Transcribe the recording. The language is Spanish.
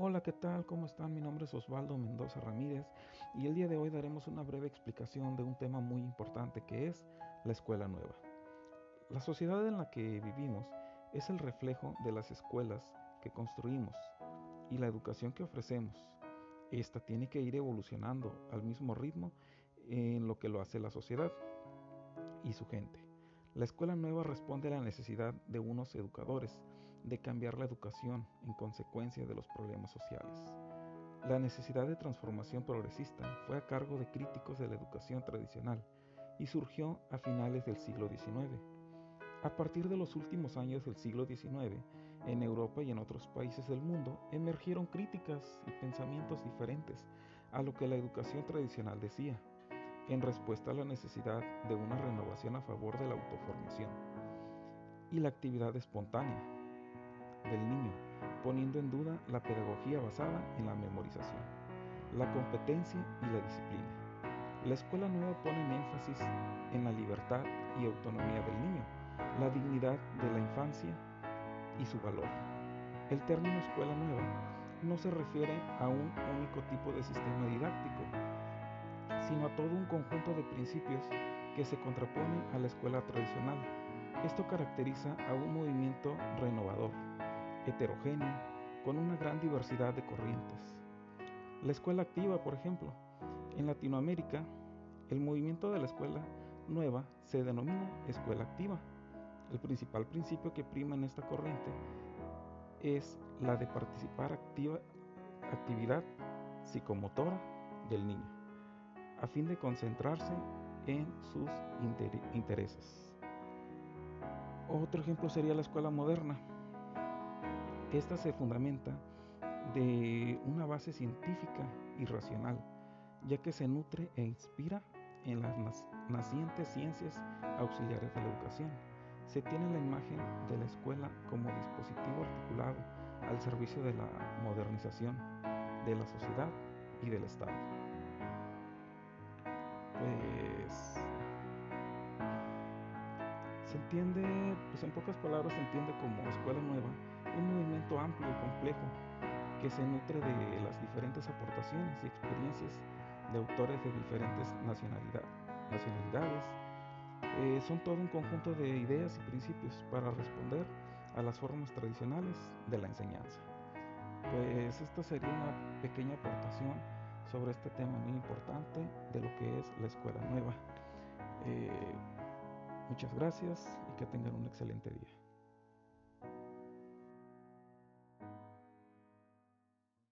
Hola, ¿qué tal? ¿Cómo están? Mi nombre es Osvaldo Mendoza Ramírez y el día de hoy daremos una breve explicación de un tema muy importante que es la escuela nueva. La sociedad en la que vivimos es el reflejo de las escuelas que construimos y la educación que ofrecemos. Esta tiene que ir evolucionando al mismo ritmo en lo que lo hace la sociedad y su gente. La escuela nueva responde a la necesidad de unos educadores de cambiar la educación en consecuencia de los problemas sociales. La necesidad de transformación progresista fue a cargo de críticos de la educación tradicional y surgió a finales del siglo XIX. A partir de los últimos años del siglo XIX, en Europa y en otros países del mundo emergieron críticas y pensamientos diferentes a lo que la educación tradicional decía en respuesta a la necesidad de una renovación a favor de la autoformación y la actividad espontánea del niño, poniendo en duda la pedagogía basada en la memorización, la competencia y la disciplina. La escuela nueva pone énfasis en la libertad y autonomía del niño, la dignidad de la infancia y su valor. El término escuela nueva no se refiere a un único tipo de sistema didáctico, sino a todo un conjunto de principios que se contraponen a la escuela tradicional. Esto caracteriza a un movimiento renovador, heterogéneo, con una gran diversidad de corrientes. La escuela activa, por ejemplo, en Latinoamérica, el movimiento de la escuela nueva se denomina escuela activa. El principal principio que prima en esta corriente es la de participar activa actividad psicomotora del niño a fin de concentrarse en sus intereses. Otro ejemplo sería la escuela moderna. Esta se fundamenta de una base científica y racional, ya que se nutre e inspira en las nacientes ciencias auxiliares de la educación. Se tiene la imagen de la escuela como dispositivo articulado al servicio de la modernización de la sociedad y del Estado pues se entiende, pues en pocas palabras se entiende como escuela nueva, un movimiento amplio y complejo que se nutre de las diferentes aportaciones y experiencias de autores de diferentes nacionalidades. Eh, son todo un conjunto de ideas y principios para responder a las formas tradicionales de la enseñanza. Pues esta sería una pequeña aportación sobre este tema muy importante de lo que es la escuela nueva. Eh, muchas gracias y que tengan un excelente día.